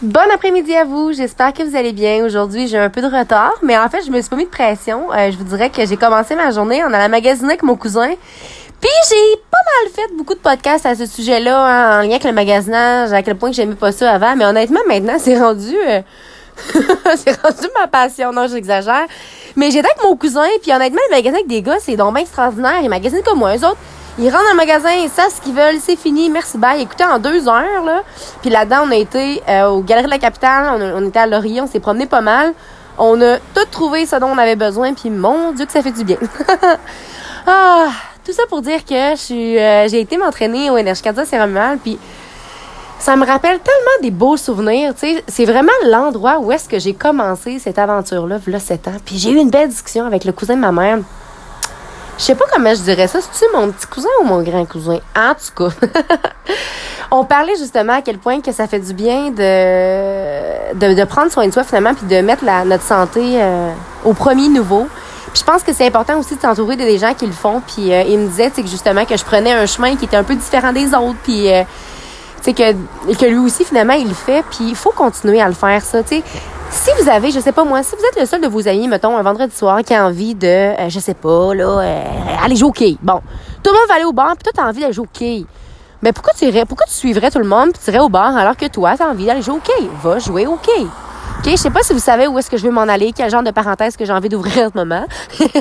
Bon après-midi à vous, j'espère que vous allez bien. Aujourd'hui, j'ai un peu de retard, mais en fait, je me suis pas mis de pression. Euh, je vous dirais que j'ai commencé ma journée en allant magasiner avec mon cousin. Puis j'ai pas mal fait beaucoup de podcasts à ce sujet-là, hein, en lien avec le magasinage, à quel point que j'aimais pas ça avant. Mais honnêtement, maintenant, c'est rendu... euh, c'est rendu ma passion. Non, j'exagère. Mais j'étais avec mon cousin, puis honnêtement, le magasin avec des gars, c'est donc bien extraordinaire. Ils magasinent comme moi. Eux autres, ils rentrent dans le magasin, ils savent ce qu'ils veulent, c'est fini, merci, bye. Écoutez, en deux heures, là. Puis là-dedans, on a été euh, aux Galeries de la Capitale, on, était à Laurier, on s'est promené pas mal. On a tout trouvé ce dont on avait besoin, puis mon Dieu que ça fait du bien. ah, tout ça pour dire que je suis, euh, j'ai été m'entraîner au Énergie Canada Cérémonial, puis ça me rappelle tellement des beaux souvenirs, tu sais. C'est vraiment l'endroit où est-ce que j'ai commencé cette aventure-là, là, 7 ans. Puis j'ai eu une belle discussion avec le cousin de ma mère. Je sais pas comment je dirais ça. C'est-tu mon petit cousin ou mon grand cousin? En tout cas. On parlait justement à quel point que ça fait du bien de, de, de prendre soin de soi finalement puis de mettre la, notre santé euh, au premier niveau. Puis je pense que c'est important aussi de s'entourer de des gens qui le font. Puis euh, il me disait, que justement que je prenais un chemin qui était un peu différent des autres. Puis euh, que que lui aussi finalement il le fait. Puis il faut continuer à le faire ça. Sais, si vous avez, je sais pas moi, si vous êtes le seul de vos amis, mettons un vendredi soir qui a envie de, euh, je sais pas là, euh, aller jouer. Bon, tout le monde va aller au bar, puis toi t'as envie d'aller jouer. Mais pourquoi tu irais, pourquoi tu suivrais tout le monde puis tu irais au bar alors que toi t'as envie d'aller jouer au quai? Va jouer au quai. Je sais pas si vous savez où est-ce que je veux m'en aller, quel genre de parenthèse que j'ai envie d'ouvrir en ce moment.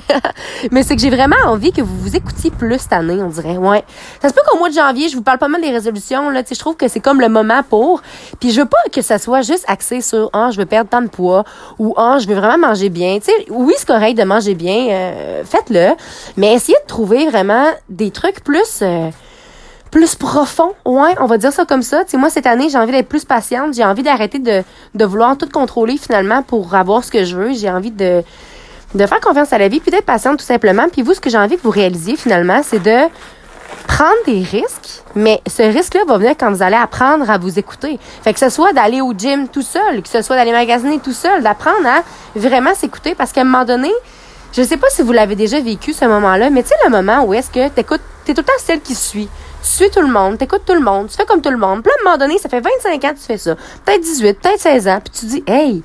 Mais c'est que j'ai vraiment envie que vous vous écoutiez plus cette année, on dirait. Ouais. Ça se peut qu'au mois de janvier, je vous parle pas mal des résolutions là, je trouve que c'est comme le moment pour. Puis je veux pas que ça soit juste axé sur ah, je veux perdre tant de poids ou ah, je veux vraiment manger bien. Tu sais, oui, c'est correct de manger bien, euh, faites-le, mais essayez de trouver vraiment des trucs plus euh, plus profond. Ouais, on va dire ça comme ça. Sais, moi, cette année, j'ai envie d'être plus patiente. J'ai envie d'arrêter de, de vouloir tout contrôler finalement pour avoir ce que je veux. J'ai envie de, de faire confiance à la vie puis d'être patiente tout simplement. Puis vous, ce que j'ai envie que vous réalisiez finalement, c'est de prendre des risques, mais ce risque-là va venir quand vous allez apprendre à vous écouter. Fait que ce soit d'aller au gym tout seul, que ce soit d'aller magasiner tout seul, d'apprendre à vraiment s'écouter parce qu'à un moment donné, je sais pas si vous l'avez déjà vécu ce moment-là, mais tu sais le moment où est-ce que t'écoutes, t'es tout le temps celle qui suit. Tu suis tout le monde, t'écoutes tout le monde, tu fais comme tout le monde. Puis à un moment donné, ça fait 25 ans que tu fais ça. Peut-être 18, peut-être 16 ans. Puis tu dis, hey,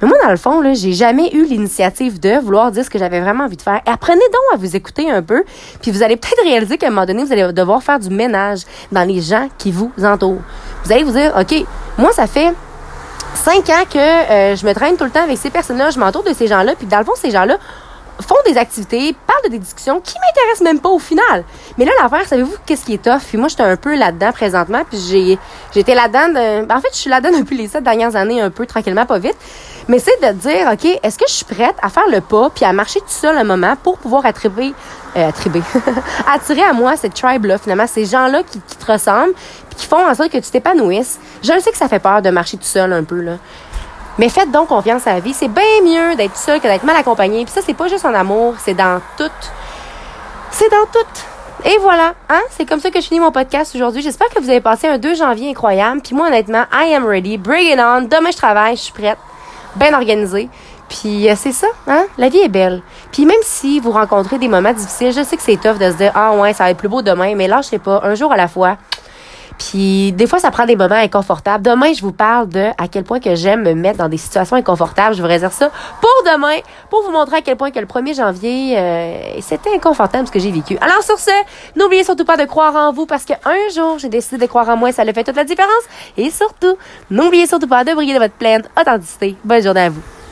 mais moi, dans le fond, là, j'ai jamais eu l'initiative de vouloir dire ce que j'avais vraiment envie de faire. Apprenez donc à vous écouter un peu, puis vous allez peut-être réaliser qu'à un moment donné, vous allez devoir faire du ménage dans les gens qui vous entourent. Vous allez vous dire, OK, moi, ça fait cinq ans que euh, je me traîne tout le temps avec ces personnes-là, je m'entoure de ces gens-là, puis dans le fond, ces gens-là font des activités, parlent de des discussions qui m'intéressent même pas au final. Mais là, l'affaire, savez-vous qu'est-ce qui est tough? Puis moi, j'étais un peu là-dedans présentement, puis j'ai j'étais là-dedans, de- ben, en fait, je suis là-dedans depuis les sept dernières années, un peu tranquillement, pas vite. Mais c'est de dire, OK, est-ce que je suis prête à faire le pas, puis à marcher tout seul un moment pour pouvoir attribuer, euh, attribuer, attirer à moi cette tribe-là, finalement, ces gens-là qui, qui te ressemblent, puis qui font en sorte que tu t'épanouisses? Je sais que ça fait peur de marcher tout seul un peu, là. Mais faites donc confiance à la vie. C'est bien mieux d'être seul que d'être mal accompagné. Puis ça, c'est pas juste en amour, c'est dans tout. C'est dans tout. Et voilà, hein? C'est comme ça que je finis mon podcast aujourd'hui. J'espère que vous avez passé un 2 janvier incroyable. Puis moi, honnêtement, I am ready. Bring it on. Demain, je travaille. Je suis prête. Bien organisée. Puis euh, c'est ça, hein? La vie est belle. Puis même si vous rencontrez des moments difficiles, je sais que c'est tough de se dire, ah ouais, ça va être plus beau demain. Mais sais pas, un jour à la fois. Puis des fois, ça prend des moments inconfortables. Demain, je vous parle de à quel point que j'aime me mettre dans des situations inconfortables. Je vous réserve ça pour demain, pour vous montrer à quel point que le 1er janvier, euh, c'était inconfortable ce que j'ai vécu. Alors sur ce, n'oubliez surtout pas de croire en vous parce qu'un jour, j'ai décidé de croire en moi et ça le fait toute la différence. Et surtout, n'oubliez surtout pas de briller de votre pleine authenticité. Bonne journée à vous.